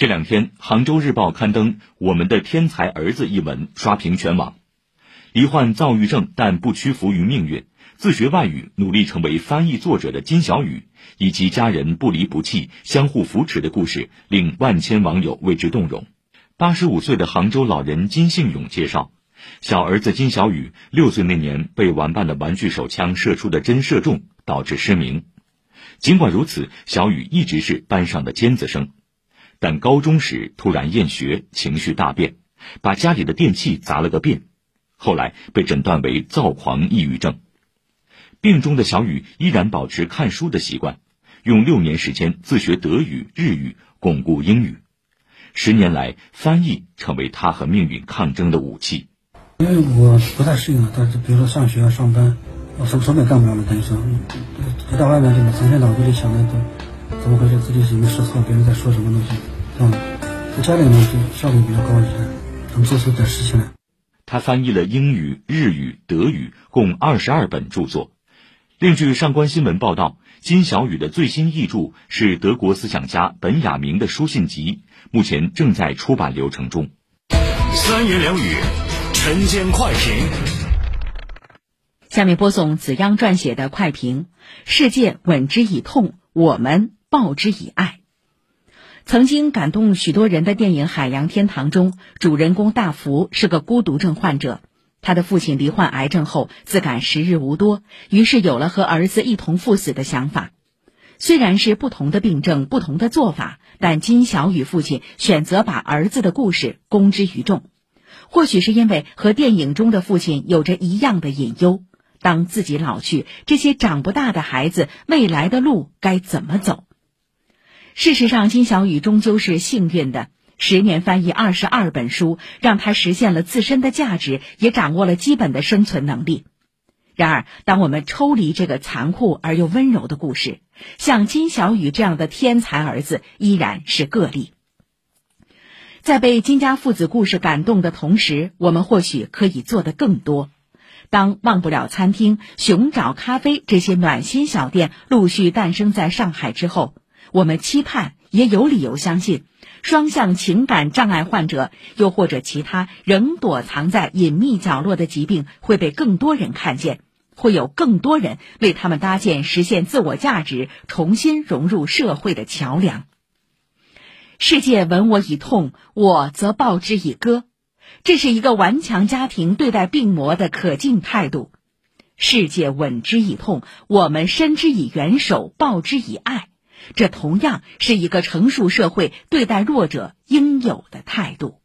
这两天，杭州日报刊登《我们的天才儿子》一文，刷屏全网。罹患躁郁症但不屈服于命运，自学外语，努力成为翻译作者的金小雨，以及家人不离不弃、相互扶持的故事，令万千网友为之动容。八十五岁的杭州老人金信勇介绍，小儿子金小雨六岁那年被玩伴的玩具手枪射出的针射中，导致失明。尽管如此，小雨一直是班上的尖子生。但高中时突然厌学，情绪大变，把家里的电器砸了个遍，后来被诊断为躁狂抑郁症。病中的小雨依然保持看书的习惯，用六年时间自学德语、日语，巩固英语。十年来，翻译成为他和命运抗争的武器。因为我不太适应了，但是比如说上学啊、上班，我什么什么也干不了了，等于说，一到外面就整天脑子里想的都怎么回事，自己是没有失错，别人在说什么东西。嗯，在家里呢就效率比较高一些，能做出点事情来。他翻译了英语、日语、德语共二十二本著作。另据上官新闻报道，金小雨的最新译著是德国思想家本雅明的书信集，目前正在出版流程中。三言两语，晨间快评。下面播送子央撰写的快评：世界吻之以痛，我们报之以爱。曾经感动许多人的电影《海洋天堂》中，主人公大福是个孤独症患者。他的父亲罹患癌症后，自感时日无多，于是有了和儿子一同赴死的想法。虽然是不同的病症、不同的做法，但金小雨父亲选择把儿子的故事公之于众。或许是因为和电影中的父亲有着一样的隐忧：当自己老去，这些长不大的孩子未来的路该怎么走？事实上，金小雨终究是幸运的。十年翻译二十二本书，让他实现了自身的价值，也掌握了基本的生存能力。然而，当我们抽离这个残酷而又温柔的故事，像金小雨这样的天才儿子依然是个例。在被金家父子故事感动的同时，我们或许可以做得更多。当忘不了餐厅、熊爪咖啡这些暖心小店陆续诞生在上海之后。我们期盼，也有理由相信，双向情感障碍患者，又或者其他仍躲藏在隐秘角落的疾病，会被更多人看见，会有更多人为他们搭建实现自我价值、重新融入社会的桥梁。世界闻我以痛，我则报之以歌，这是一个顽强家庭对待病魔的可敬态度。世界闻之以痛，我们伸之以援手，报之以爱。这同样是一个成熟社会对待弱者应有的态度。